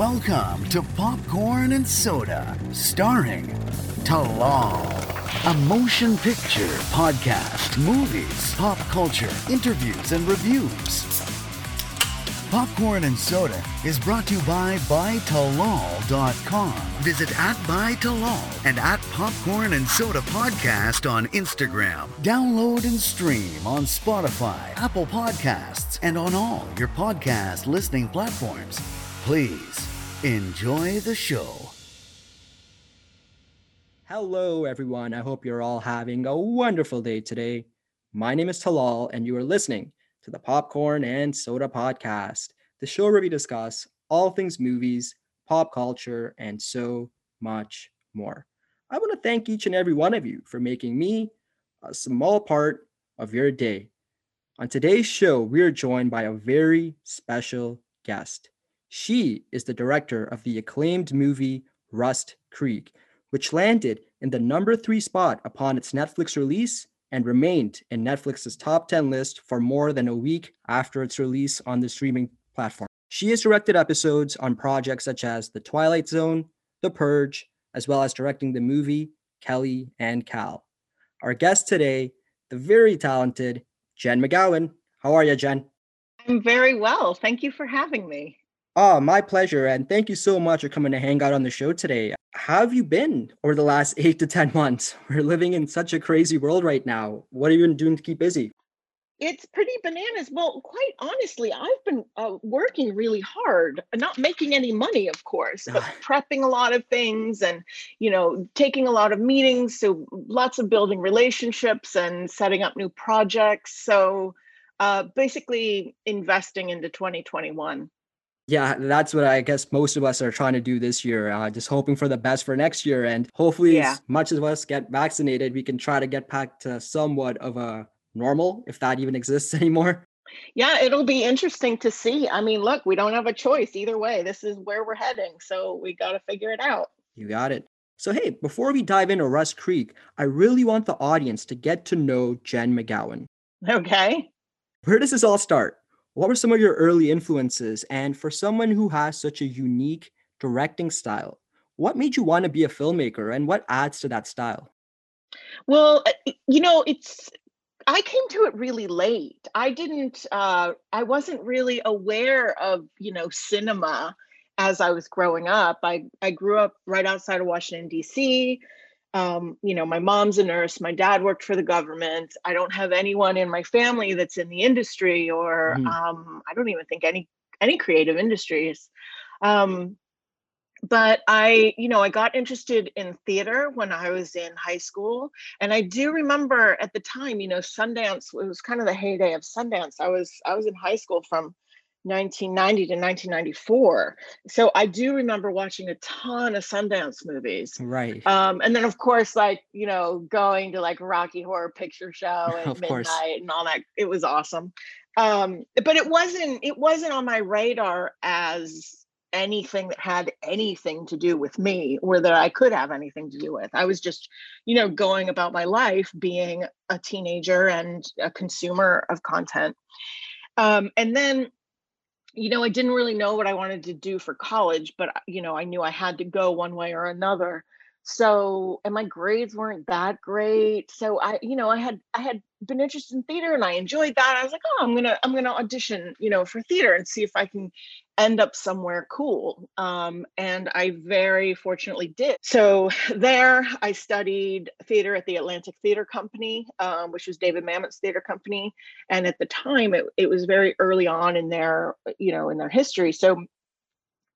Welcome to Popcorn and Soda, starring Talal, a motion picture podcast, movies, pop culture, interviews, and reviews. Popcorn and Soda is brought to you by BuyTalal.com. Visit at BuyTalal and at Popcorn and Soda Podcast on Instagram. Download and stream on Spotify, Apple Podcasts, and on all your podcast listening platforms. Please enjoy the show. Hello, everyone. I hope you're all having a wonderful day today. My name is Talal, and you are listening to the Popcorn and Soda Podcast, the show where we discuss all things movies, pop culture, and so much more. I want to thank each and every one of you for making me a small part of your day. On today's show, we are joined by a very special guest. She is the director of the acclaimed movie Rust Creek, which landed in the number three spot upon its Netflix release and remained in Netflix's top 10 list for more than a week after its release on the streaming platform. She has directed episodes on projects such as The Twilight Zone, The Purge, as well as directing the movie Kelly and Cal. Our guest today, the very talented Jen McGowan. How are you, Jen? I'm very well. Thank you for having me. Oh, my pleasure. And thank you so much for coming to hang out on the show today. How have you been over the last eight to 10 months? We're living in such a crazy world right now. What have you been doing to keep busy? It's pretty bananas. Well, quite honestly, I've been uh, working really hard, not making any money, of course, but prepping a lot of things and, you know, taking a lot of meetings. So lots of building relationships and setting up new projects. So uh, basically investing into 2021 yeah, that's what I guess most of us are trying to do this year. Uh, just hoping for the best for next year, and hopefully, yeah. as much as us get vaccinated, we can try to get back to somewhat of a normal, if that even exists anymore. Yeah, it'll be interesting to see. I mean, look, we don't have a choice either way. This is where we're heading, so we got to figure it out. You got it. So, hey, before we dive into Rust Creek, I really want the audience to get to know Jen McGowan. Okay. Where does this all start? What were some of your early influences? And for someone who has such a unique directing style, what made you want to be a filmmaker and what adds to that style? Well, uh, you know, it's I came to it really late. I didn't uh I wasn't really aware of, you know, cinema as I was growing up. I I grew up right outside of Washington DC um, you know, my mom's a nurse, my dad worked for the government. I don't have anyone in my family that's in the industry, or mm. um, I don't even think any any creative industries. Um, but I, you know, I got interested in theater when I was in high school, and I do remember at the time, you know, Sundance it was kind of the heyday of Sundance. I was I was in high school from 1990 to 1994. So I do remember watching a ton of Sundance movies. Right. Um, and then of course, like, you know, going to like Rocky Horror Picture Show at midnight course. and all that. It was awesome. Um, but it wasn't it wasn't on my radar as anything that had anything to do with me or that I could have anything to do with. I was just, you know, going about my life being a teenager and a consumer of content. Um, and then you know, I didn't really know what I wanted to do for college, but uh, you know, I knew I had to go one way or another. So, and my grades weren't that great. So I, you know, I had I had been interested in theater and I enjoyed that. I was like, oh, I'm gonna I'm gonna audition, you know, for theater and see if I can end up somewhere cool. Um, and I very fortunately did. So there, I studied theater at the Atlantic Theater Company, um, which was David Mamet's theater company. And at the time, it, it was very early on in their, you know, in their history. So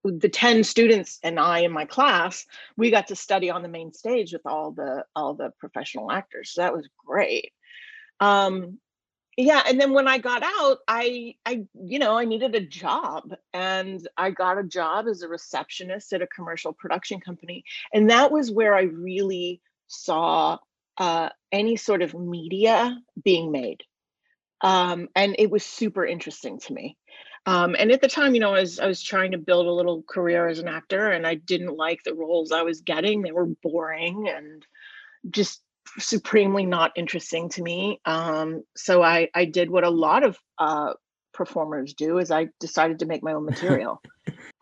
the 10 students and I in my class, we got to study on the main stage with all the all the professional actors. So that was great. Um, yeah and then when i got out i i you know i needed a job and i got a job as a receptionist at a commercial production company and that was where i really saw uh, any sort of media being made um, and it was super interesting to me um, and at the time you know I was, I was trying to build a little career as an actor and i didn't like the roles i was getting. They were boring and just supremely not interesting to me. Um, so I I did what a lot of uh, performers do is I decided to make my own material.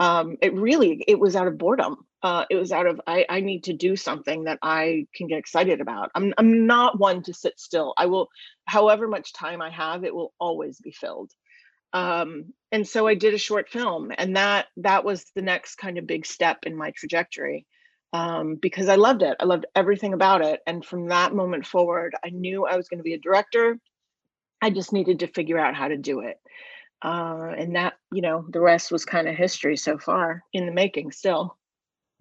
um, it really it was out of boredom. Uh, it was out of I, I need to do something that i can get excited about. I'm, I'm not one to sit still. I will however much time i have it will always be filled um, and so i did a short film and that that was the next kind of big step in my trajectory um, because i loved it. I loved everything about it and from that moment forward i knew i was going to be a director. I just needed to figure out how to do it. Uh, and that you know the rest was kind of history so far in the making still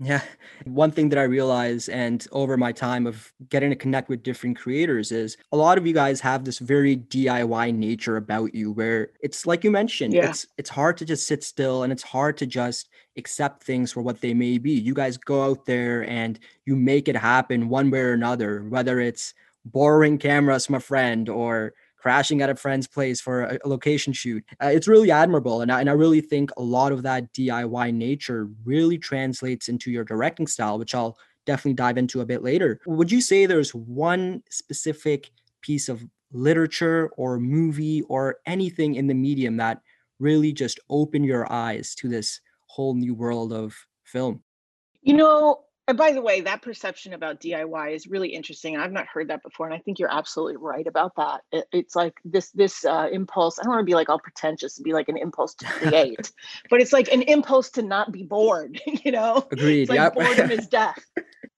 yeah one thing that i realize and over my time of getting to connect with different creators is a lot of you guys have this very diy nature about you where it's like you mentioned yeah. it's it's hard to just sit still and it's hard to just accept things for what they may be you guys go out there and you make it happen one way or another whether it's borrowing cameras from a friend or crashing at a friend's place for a, location shoot. Uh, it's really admirable. And I, and I really think a lot of that DIY nature really translates into your directing style, which I'll definitely dive into a bit later. Would you say there's one specific piece of literature or movie or anything in the medium that really just opened your eyes to this whole new world of film? You know, and by the way, that perception about DIY is really interesting. I've not heard that before, and I think you're absolutely right about that. It, it's like this this uh, impulse. I don't want to be like all pretentious and be like an impulse to create, but it's like an impulse to not be bored. You know, agreed. It's like yep. boredom is death.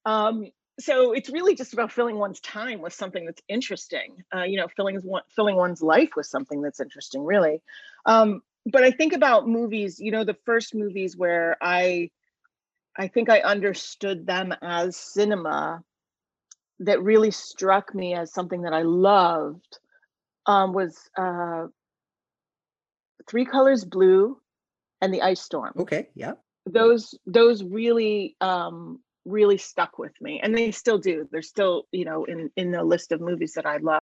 Um, so it's really just about filling one's time with something that's interesting. Uh, you know, filling one, filling one's life with something that's interesting. Really, um, but I think about movies. You know, the first movies where I I think I understood them as cinema that really struck me as something that I loved um, was uh, Three Colors Blue and The Ice Storm. Okay, yeah. Those those really um, really stuck with me, and they still do. They're still you know in in the list of movies that I love.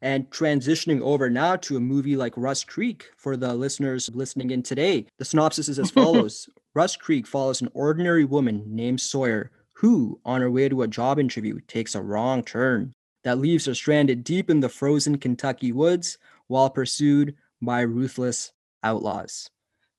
And transitioning over now to a movie like Rust Creek for the listeners listening in today, the synopsis is as follows Rust Creek follows an ordinary woman named Sawyer who, on her way to a job interview, takes a wrong turn that leaves her stranded deep in the frozen Kentucky woods while pursued by ruthless outlaws.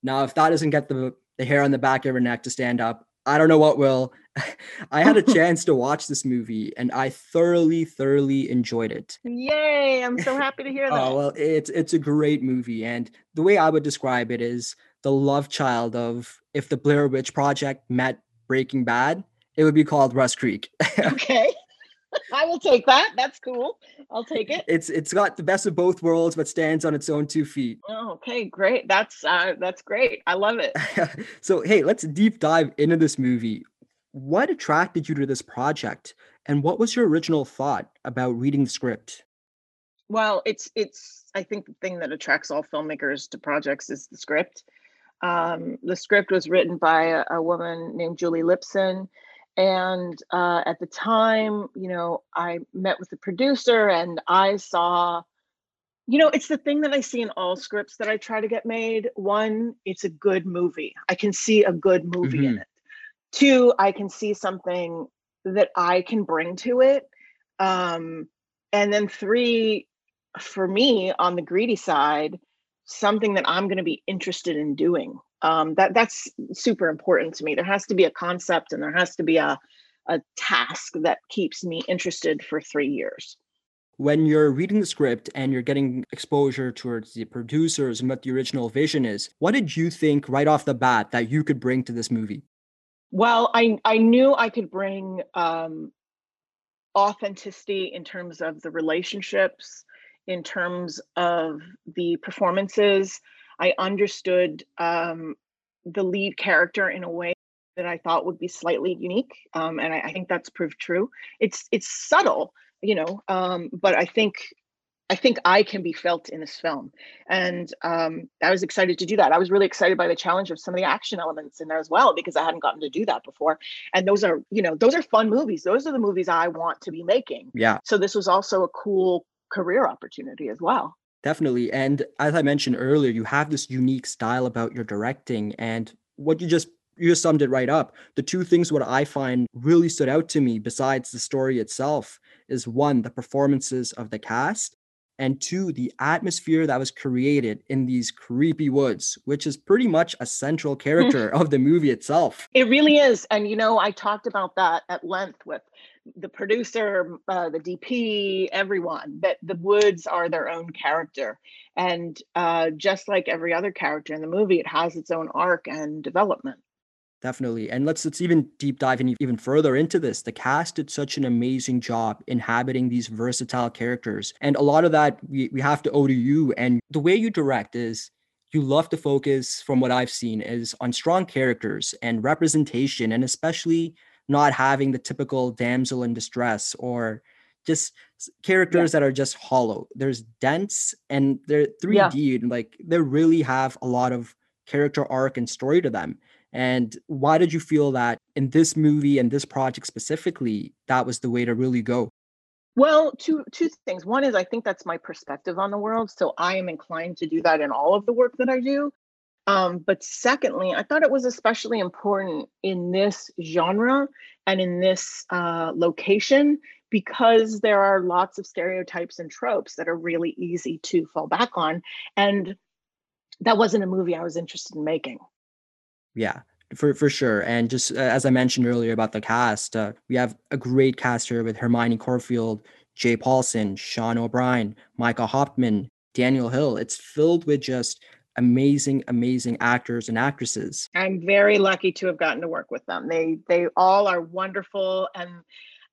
Now, if that doesn't get the, the hair on the back of her neck to stand up, I don't know what will. I had a chance to watch this movie and I thoroughly, thoroughly enjoyed it. Yay! I'm so happy to hear oh, that. oh well, it's it's a great movie, and the way I would describe it is the love child of if the Blair Witch Project met Breaking Bad, it would be called Rust Creek. okay. I will take that. That's cool. I'll take it. It's it's got the best of both worlds, but stands on its own two feet. Oh, okay, great. That's uh, that's great. I love it. so hey, let's deep dive into this movie. What attracted you to this project, and what was your original thought about reading the script? Well, it's it's I think the thing that attracts all filmmakers to projects is the script. Um, the script was written by a, a woman named Julie Lipson. And uh, at the time, you know, I met with the producer and I saw, you know, it's the thing that I see in all scripts that I try to get made. One, it's a good movie. I can see a good movie mm-hmm. in it. Two, I can see something that I can bring to it. Um, and then three, for me on the greedy side, something that I'm going to be interested in doing. Um, that that's super important to me. There has to be a concept and there has to be a a task that keeps me interested for three years. When you're reading the script and you're getting exposure towards the producers and what the original vision is, what did you think right off the bat that you could bring to this movie? Well, I I knew I could bring um, authenticity in terms of the relationships, in terms of the performances. I understood um, the lead character in a way that I thought would be slightly unique, um, and I, I, think that's proved true. It's it's subtle, you know, um, but I think I think I can be felt in this film, and um, I was excited to do that. I was really excited by the challenge of some of the action elements in there as well because I hadn't gotten to do that before. And those are, you know, those are fun movies. Those are the movies I want to be making. Yeah. So this was also a cool career opportunity as well. Definitely. And as I mentioned earlier, you have this unique style about your directing and what you just you just summed it right up. The two things what I find really stood out to me besides the story itself is one, the performances of the cast, and two, the atmosphere that was created in these creepy woods, which is pretty much a central character of the movie itself. It really is. And, you know, I talked about that at length with the producer, uh, the DP, everyone, that the woods are their own character. And uh, just like every other character in the movie, it has its own arc and development. Definitely. And let's let's even deep dive in even further into this. The cast did such an amazing job inhabiting these versatile characters. And a lot of that we, we have to owe to you. And the way you direct is you love to focus from what i've seen is on strong characters and representation and especially not having the typical damsel in distress or just characters yeah. that are just hollow there's dense and they're 3d yeah. and like they really have a lot of character arc and story to them and why did you feel that in this movie and this project specifically, that was the way to really go? Well, two two things. One is I think that's my perspective on the world, so I am inclined to do that in all of the work that I do. Um, but secondly, I thought it was especially important in this genre and in this uh, location because there are lots of stereotypes and tropes that are really easy to fall back on, and that wasn't a movie I was interested in making. Yeah, for for sure. And just uh, as I mentioned earlier about the cast, uh, we have a great cast here with Hermione Corfield, Jay Paulson, Sean O'Bryan, Micah Hauptman, Daniel Hill. It's filled with just amazing, amazing actors and actresses. I'm very lucky to have gotten to work with them. They they all are wonderful and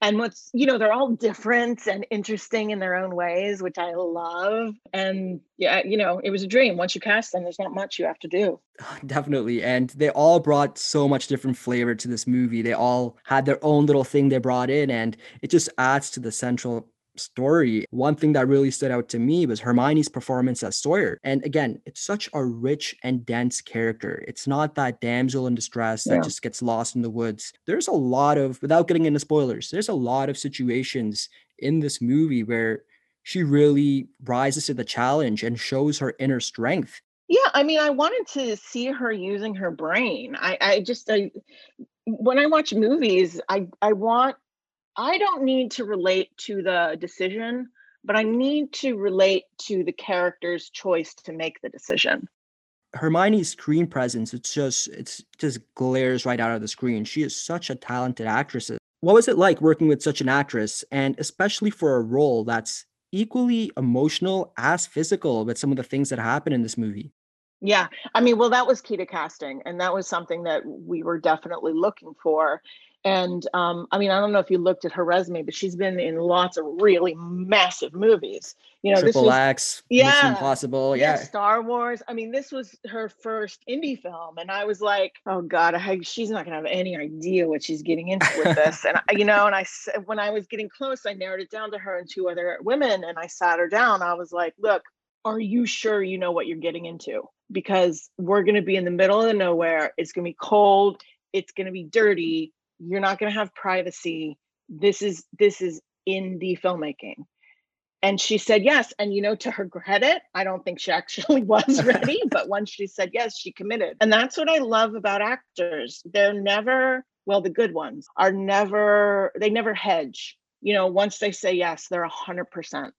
and what's you know they're all different and interesting in their own ways which i love. And yeah you know it was a dream. Once you cast them there's not much you have to do. Definitely. And they all brought so much different flavor to this movie. They all had their own little thing they brought in and it just adds to the central story, one thing that really stood out to me was Hermione's performance as Sawyer. And again, it's such a rich and dense character. It's not that damsel in distress that yeah. just gets lost in the woods. There's a lot of, without getting into spoilers, there's a lot of situations in this movie where she really rises to the challenge and shows her inner strength. Yeah, I mean, I wanted to see her using her brain. I, I just, I, when I watch movies, I, I want I don't need to relate to the decision, but I need to relate to the character's choice to make the decision. Hermione's screen presence, it's just it's just glares right out of the screen. She is such a talented actress. What was it like working with such an actress and especially for a role that's equally emotional as physical with some of the things that happen in this movie? Yeah, I mean, well, that was key to casting, and that was something that we were definitely looking for. And um, I mean, I don't know if you looked at her resume, but she's been in lots of really massive movies. You know, Triple this was, X, yeah, Mission Impossible, yeah. yeah. Star Wars. I mean, this was her first indie film, and I was like, oh god, I, she's not gonna have any idea what she's getting into with this. and I, you know, and I said when I was getting close, I narrowed it down to her and two other women, and I sat her down. I was like, look, are you sure you know what you're getting into? Because we're gonna be in the middle of nowhere. It's gonna be cold. It's gonna be dirty you're not going to have privacy. This is this is indie filmmaking. And she said yes and you know to her credit i don't think she actually was ready but once she said yes she committed. And that's what i love about actors. They're never well the good ones are never they never hedge. You know once they say yes they're a hundred percent.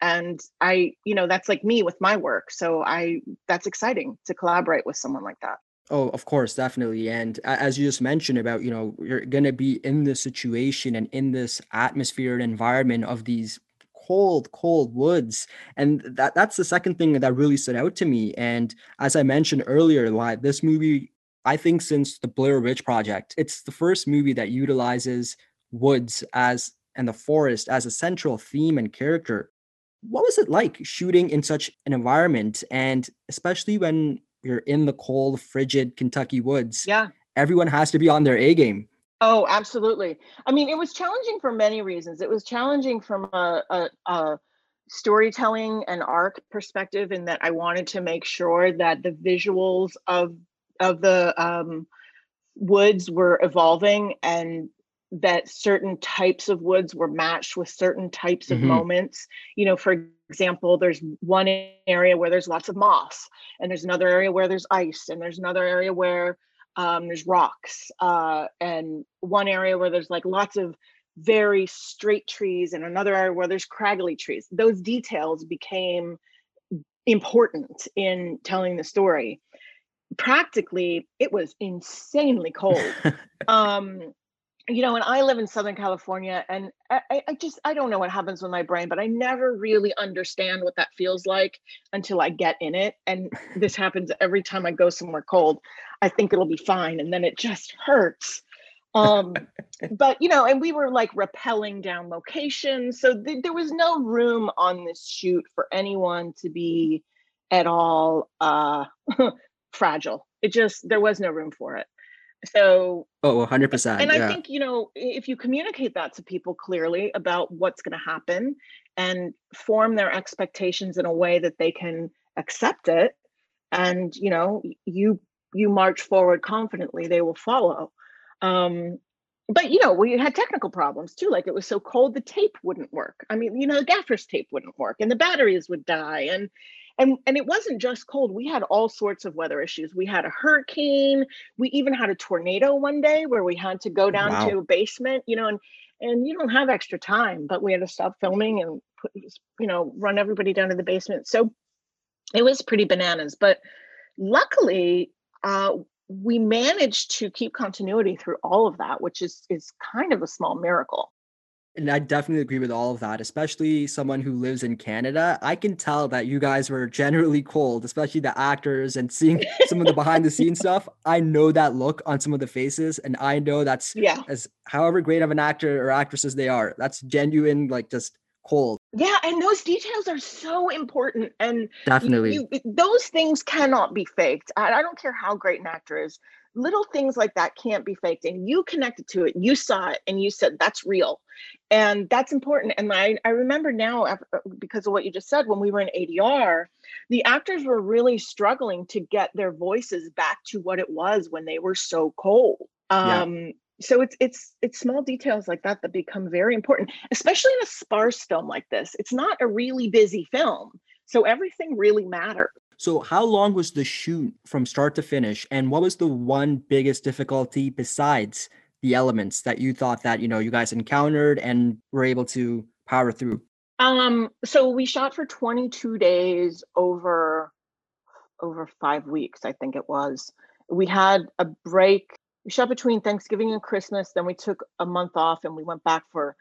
And i you know that's like me with my work so i that's exciting to collaborate with someone like that Oh, of course, definitely. And as you just mentioned about, you know, you're going to be in this situation and in this atmosphere and environment of these cold, cold woods. And that that's the second thing that really stood out to me. And as I mentioned earlier, like this movie, I think since the Blair Witch Project, it's the first movie that utilizes woods as and the forest as a central theme and character. What was it like shooting in such an environment? And especially when you're in the cold, frigid Kentucky woods. Yeah. Everyone has to be on their A game. Oh, absolutely. I mean, it was challenging for many reasons. It was challenging from a, a, a storytelling and arc perspective, in that I wanted to make sure that the visuals of of the um, woods were evolving and that certain types of woods were matched with certain types of mm-hmm. moments. You know, for example, there's one area where there's lots of moss, and there's another area where there's ice, and there's another area where um, there's rocks, uh, and one area where there's like lots of very straight trees and another area where there's craggly trees. Those details became important in telling the story. Practically, it was insanely cold. um, you know, and I live in Southern California, and I, I, just I don't know what happens with my brain, but I never really understand what that feels like until I get in it. And this happens every time I go somewhere cold. I think it'll be fine, and then it just hurts. Um, but you know, and we were like rappelling down locations, so th- there was no room on this shoot for anyone to be at all uh, fragile. It just there was no room for it. So oh, 100%. And yeah. I think, you know, if you communicate that to people clearly about what's going to happen and form their expectations in a way that they can accept it and, you know, you you march forward confidently, they will follow. Um but you know, we had technical problems too. Like it was so cold, the tape wouldn't work. I mean, you know, the gaffer's tape wouldn't work, and the batteries would die, and and and it wasn't just cold we had all sorts of weather issues. We had a hurricane we even had a tornado one day where we had to go down wow. to a basement you know and and you don't have extra time but we had to stop filming and put you know run everybody down to the basement. So it was pretty bananas but luckily uh, we managed to keep continuity through all of that which is is kind of a small miracle and I definitely agree with all of that, especially someone who lives in Canada. I can tell that you guys were generally cold, especially the actors and seeing some of the behind the scenes stuff. I know that look on some of the faces, and I know that's yeah, as however great of an actor or actresses they are, that's genuine, like just cold. Yeah, and those details are so important. And definitely, you, those things cannot be faked. I, I don't care how great an actor is little things like that can't be faked and you connected to it you saw it and you said that's real and that's important and i, I remember now uh, because of what you just said when we were in adr the actors were really struggling to get their voices back to what it was when they were so cold um, yeah. so it's it's it's small details like that that become very important especially in a sparse film like this it's not a really busy film so everything really matters so, how long was the shoot from start to finish, and what was the one biggest difficulty besides the elements that you thought that you know you guys encountered and were able to power through? Um, so we shot for 22 days over over five weeks, I think it was. We had a break. We shot between Thanksgiving and Christmas. Then we took a month off, and we went back for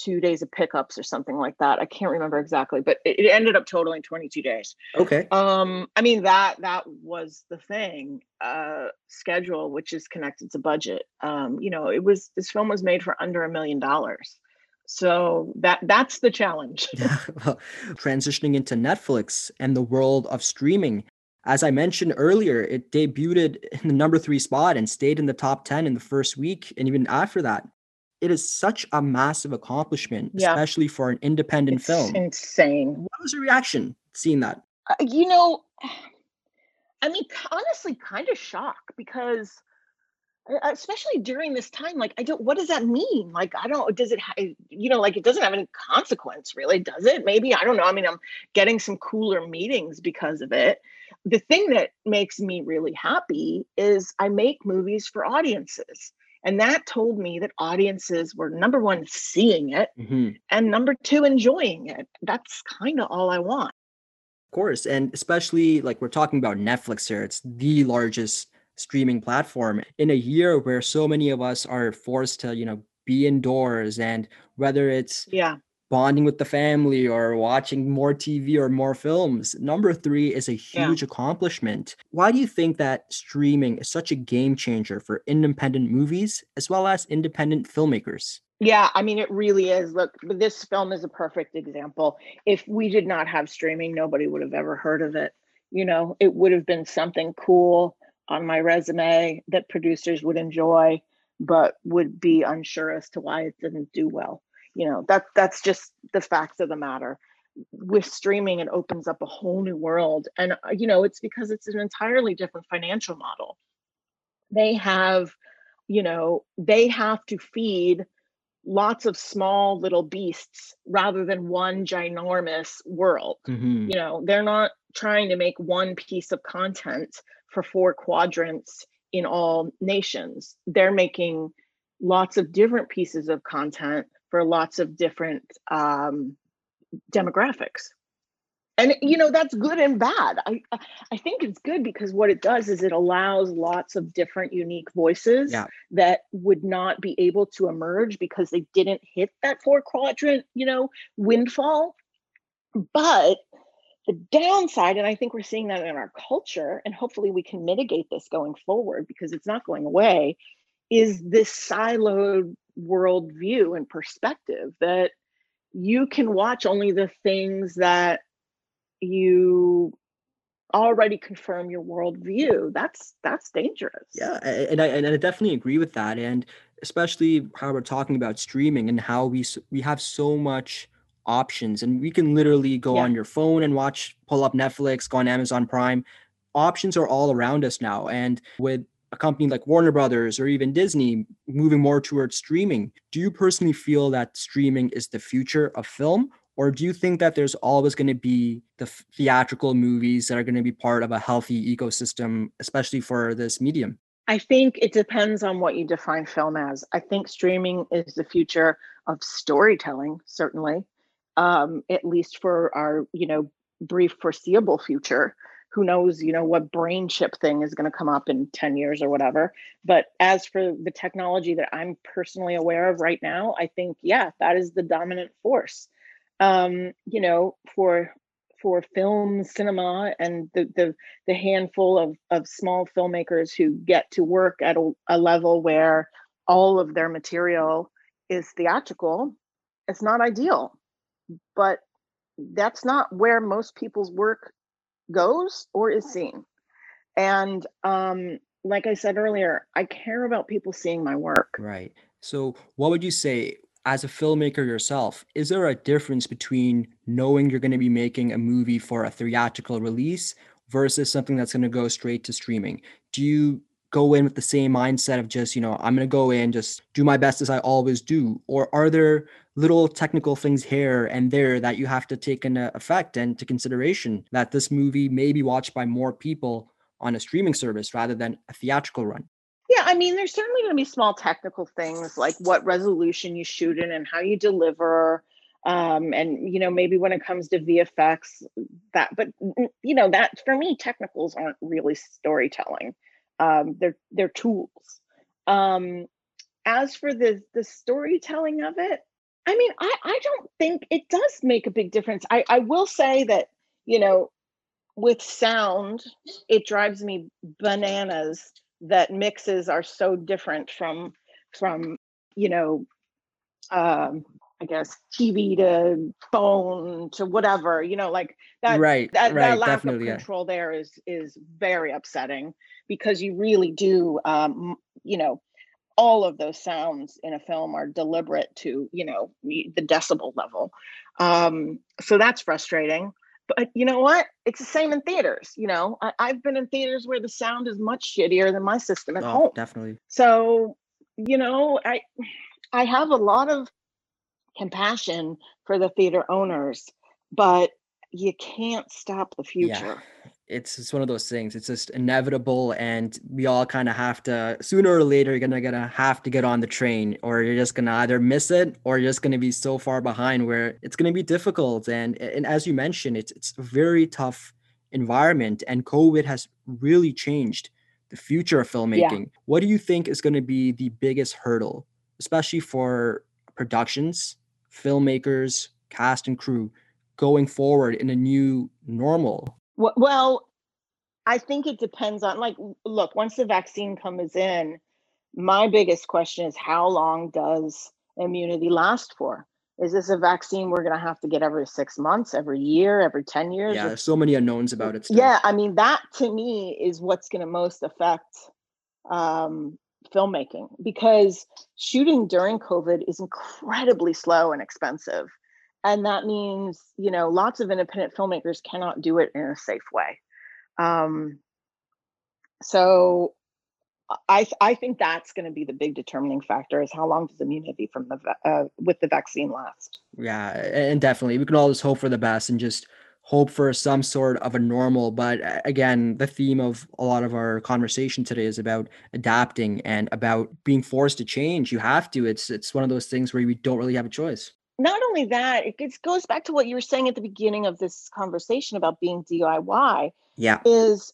two days of pickups or something like that. I can't remember exactly, but it, it, ended up totaling 22 days. Okay. Um, I mean that that was the thing. Uh, schedule, which is connected to budget. Um, you know, it was this film was made for under a million dollars. So that that's the challenge. well, transitioning into Netflix and the world of streaming. As I mentioned earlier, it debuted in the number three spot and stayed in the top 10 in the first week. And even after that, it is such a massive accomplishment, yeah. especially for an independent it's film. Insane. What was your reaction seeing that? Uh, you know, I mean, honestly, kind of shocked because especially during this time like i don't what does that mean like i don't does it ha- you know like it doesn't have any consequence really does it maybe i don't know i mean i'm getting some cooler meetings because of it the thing that makes me really happy is i make movies for audiences and that told me that audiences were number one, seeing it, mm-hmm. and number two, enjoying it. That's kind of all I want. Of course. And especially like we're talking about Netflix here, it's the largest streaming platform in a year where so many of us are forced to, you know, be indoors and whether it's yeah bonding with the family or watching more TV or more films. Number three is a huge yeah. accomplishment. Why do you think that streaming is such a game changer for independent movies as well as independent filmmakers? Yeah, I mean, it really is. Look, this film is a perfect example. If we did not have streaming, nobody would have ever heard of it. You know, it would have been something cool on my resume that producers would enjoy, but would be unsure as to why it didn't do well you know that that's just the facts of the matter. With streaming it opens up a whole new world and uh, you know it's because it's an entirely different financial model. They have you know they have to feed lots of small little beasts rather than one ginormous world. Mm-hmm. you know they're not trying to make one piece of content for four quadrants in all nations. They're making lots of different pieces of content for lots of different um, demographics. And you know that's good and bad. I i think it's good because what it does is it allows lots of different unique voices yeah. that would not be able to emerge because they didn't hit that four quadrant you know windfall. But the downside and i think we're seeing that in our culture and hopefully we can mitigate this going forward because it's not going away is this siloed worldview and perspective that you can watch only the things that you already confirm your worldview. That's that's dangerous. Yeah and I, and I definitely agree with that and especially how we're talking about streaming and how we we have so much options and we can literally go yeah. on your phone and watch pull up netflix go on amazon prime. Options are all around us now and with a company like Warner Brothers or even Disney moving more towards streaming. Do you personally feel that streaming is the future of film? Or do you think that there's always going to be the theatrical movies that are going to be part of a healthy ecosystem, especially for this medium? I think it depends on what you define film as. I think streaming is the future of storytelling, certainly, um, at least for our, you know, brief foreseeable future who knows you know what brain chip thing is going to come up in 10 years or whatever. But as for the technology that i'm personally aware of right now i think yeah that is the dominant force. Um, you know for for film cinema and the the, the handful of, of small filmmakers who get to work at a, a level where all of their material is theatrical it's not ideal. But that's not where most people's work goes or is seen. And um, like I said earlier, I care about people seeing my work. Right. So, what would you say as a filmmaker yourself? Is there a difference between knowing you're going to be making a movie for a theatrical release versus something that's going to go straight to streaming? Do you go in with the same mindset of just, you know, I'm going to go in, just do my best as I always do? Or are there little technical things here and there that you have to take into effect and to consideration that this movie may be watched by more people on a streaming service rather than a theatrical run. Yeah, I mean, there's certainly going to be small technical things like what resolution you shoot in and how you deliver. Um, and you know, maybe when it comes to VFX, that, but you know, that for me, technicals aren't really storytelling. Um, they're they're tools. Um, as for the the storytelling of it, I mean, I, I don't think it does make a big difference. I, I will say that, you know, with sound, it drives me bananas that mixes are so different from from, you know, um, I guess TV to phone to whatever, you know, like that right, that, right, that lack of control yeah. there is is very upsetting because you really do um, you know, all of those sounds in a film are deliberate to you know the decibel level. Um, so that's frustrating but you know what? It's the same in theaters you know? I, have been in theaters where the sound is much shittier than my system at oh, home. definitely. So you know i i have a lot of compassion for the theater owners but you can't stop the future yeah it's it's one of those things. It's just inevitable, and we all kind of have to sooner or later. You're gonna gonna have to get on the train, or you're just gonna either miss it, or you're just gonna be so far behind where it's gonna be difficult. And and as you mentioned, it's it's a very tough environment, and COVID has really changed the future of filmmaking. Yeah. What do you think is going to be the biggest hurdle, especially for productions, filmmakers, cast and crew, going forward in a new normal? Well, I think it depends on like look, once the vaccine comes in, my biggest question is how long does immunity last for? Is this a vaccine we're going to have to get every 6 months, every year, every 10 years? Yeah, there's so many unknowns about it. Still. Yeah, I mean that to me is what's going to most affect um, filmmaking because shooting during COVID is incredibly slow and expensive. And that means you know lots of independent filmmakers cannot do it in a safe way. Um, so I, I think that's going to be the big determining factor is how long does immunity from the uh, with the vaccine last? Yeah and definitely we can all just hope for the best and just hope for some sort of a normal. But uh, again, the theme of a lot of our conversation today is about adapting and about being forced to change. You have to. It's it's one of those things where we don't really have a choice. Not only that, it goes back to what you were saying at the beginning of this conversation about being DIY. Yeah. Is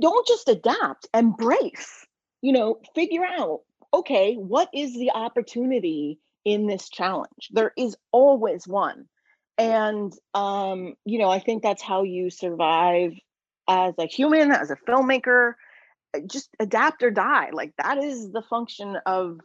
don't just adapt, embrace. You know, figure out, okay, what is the opportunity in this challenge? There is always one and um, you know i think that's how you survive as a human as a filmmaker uh, just adapt or die like that is the function of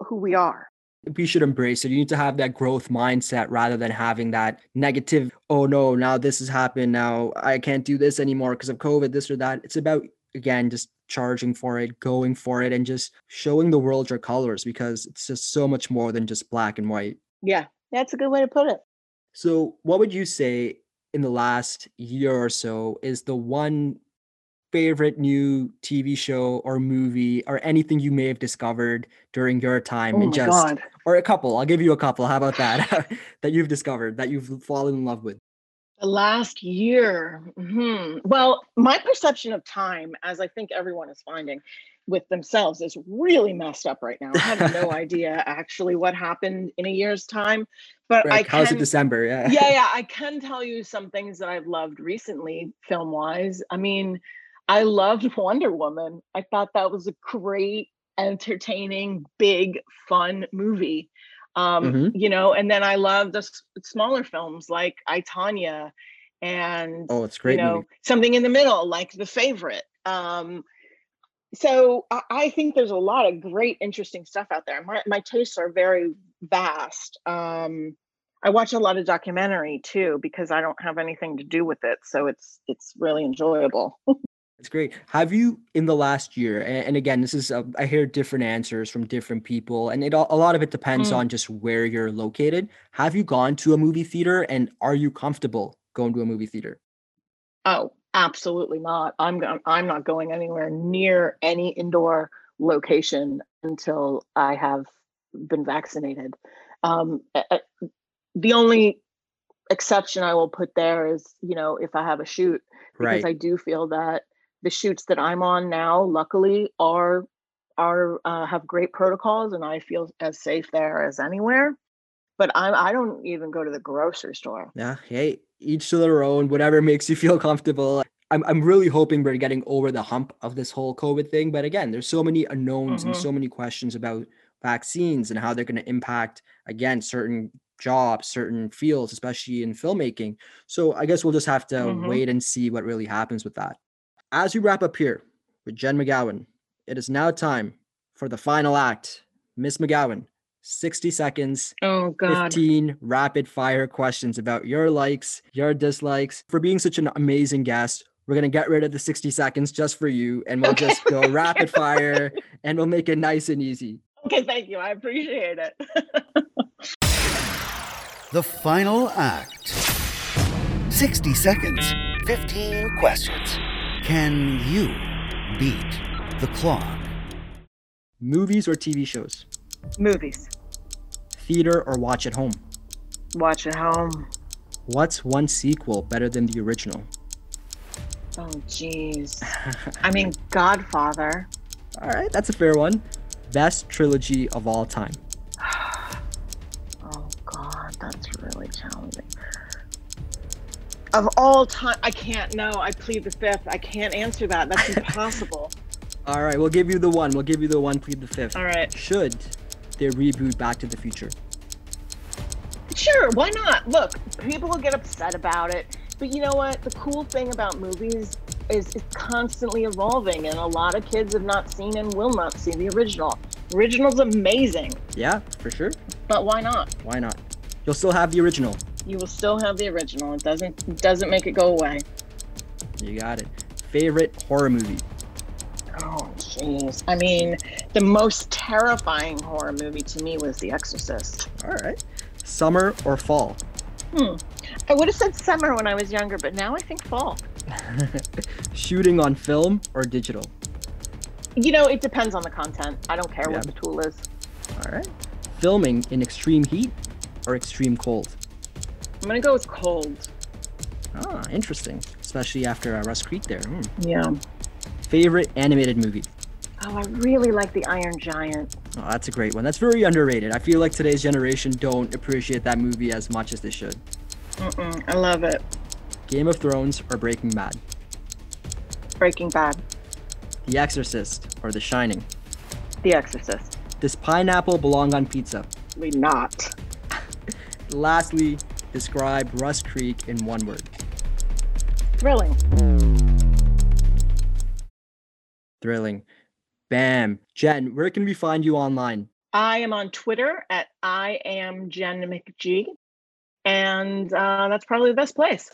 who we are. We should embrace it you need to have that growth mindset rather than having that negative oh no now this has happened now i can't do this anymore because of covid this or that. It's about again just charging for it going for it and just showing the world your colors because it's just so much more than just black and white. Yeah that's a good way to put it so, what would you say in the last year or so is the one favorite new TV show or movie or anything you may have discovered during your time oh and just God. or a couple i'll give you a couple how about that that you've discovered that you've fallen in love with the last year hmm well my perception of time as i think everyone is finding with themselves is really messed up right now. I have no idea actually what happened in a year's time, but right. I can, how's it December? Yeah, yeah, yeah. I can tell you some things that I've loved recently, film wise. I mean, I loved Wonder Woman. I thought that was a great, entertaining, big, fun movie. Um, mm-hmm. You know, and then I love the s- smaller films like I Tonya and oh, it's great. You know, movie. something in the middle like The Favorite. Um, so I think there's a lot of great, interesting stuff out there. My, my tastes are very vast. Um, I watch a lot of documentary too because I don't have anything to do with it, so it's it's really enjoyable. It's great. Have you in the last year? And again, this is a, I hear different answers from different people, and it a lot of it depends mm. on just where you're located. Have you gone to a movie theater, and are you comfortable going to a movie theater? Oh, absolutely not. I'm going. I'm not going anywhere near any indoor location until I have been vaccinated. Um, the only exception I will put there is, you know, if I have a shoot, because right. I do feel that the shoots that I'm on now, luckily, are are uh, have great protocols, and I feel as safe there as anywhere. But I I don't even go to the grocery store. Yeah, hey, each to their own. Whatever makes you feel comfortable. I'm, I'm really hoping we're getting over the hump of this whole COVID thing. But again, there's so many unknowns mm-hmm. and so many questions about vaccines and how they're going to impact again certain jobs, certain fields, especially in filmmaking. So I guess we'll just have to mm-hmm. wait and see what really happens with that. As we wrap up here with Jen McGowan, it is now time for the final act. Miss McGowan, 60 seconds. Oh, God. 15 rapid fire questions about your likes, your dislikes. For being such an amazing guest, we're going to get rid of the 60 seconds just for you and we'll okay. just go rapid fire and we'll make it nice and easy. Okay, thank you. I appreciate it. the final act 60 seconds, 15 questions. Can you beat the clock? Movies or TV shows? Movies. Theater or watch at home? Watch at home. What's one sequel better than the original? Oh, jeez. I mean, Godfather. All right, that's a fair one. Best trilogy of all time. oh, God, that's really challenging. Of all time, I can't. No, I plead the fifth. I can't answer that. That's impossible. all right, we'll give you the one. We'll give you the one. Plead the fifth. All right. Should they reboot Back to the Future? Sure, why not? Look, people will get upset about it, but you know what? The cool thing about movies is it's constantly evolving, and a lot of kids have not seen and will not see the original. Original's amazing. Yeah, for sure. But why not? Why not? You'll still have the original. You will still have the original. It doesn't it doesn't make it go away. You got it. Favorite horror movie? I mean, the most terrifying horror movie to me was The Exorcist. All right. Summer or fall? Hmm. I would have said summer when I was younger, but now I think fall. Shooting on film or digital? You know, it depends on the content. I don't care yeah. what the tool is. All right. Filming in extreme heat or extreme cold? I'm going to go with cold. Ah, interesting. Especially after uh, Rust Creek there. Mm. Yeah. Favorite animated movie? Oh, I really like The Iron Giant. Oh, that's a great one. That's very underrated. I feel like today's generation don't appreciate that movie as much as they should. Mm-mm, I love it. Game of Thrones or Breaking Bad? Breaking Bad. The Exorcist or The Shining? The Exorcist. Does pineapple belong on pizza? We not. Lastly, describe Rust Creek in one word. Thrilling. Thrilling. Bam. Jen, where can we find you online? I am on Twitter at I am Jen McG, and uh, that's probably the best place.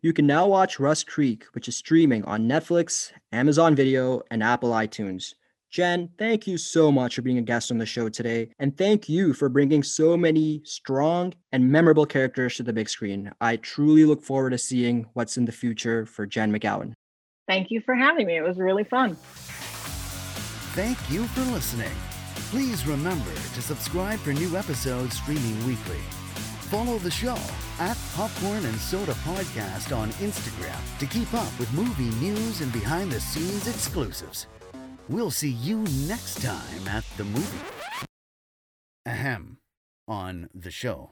You can now watch Rust Creek, which is streaming on Netflix, Amazon Video, and Apple iTunes. Jen, thank you so much for being a guest on the show today. And thank you for bringing so many strong and memorable characters to the big screen. I truly look forward to seeing what's in the future for Jen McGowan. Thank you for having me. It was really fun. Thank you for listening. Please remember to subscribe for new episodes streaming weekly. Follow the show at Popcorn and Soda Podcast on Instagram to keep up with movie news and behind the scenes exclusives. We'll see you next time at the movie. Ahem. On the show.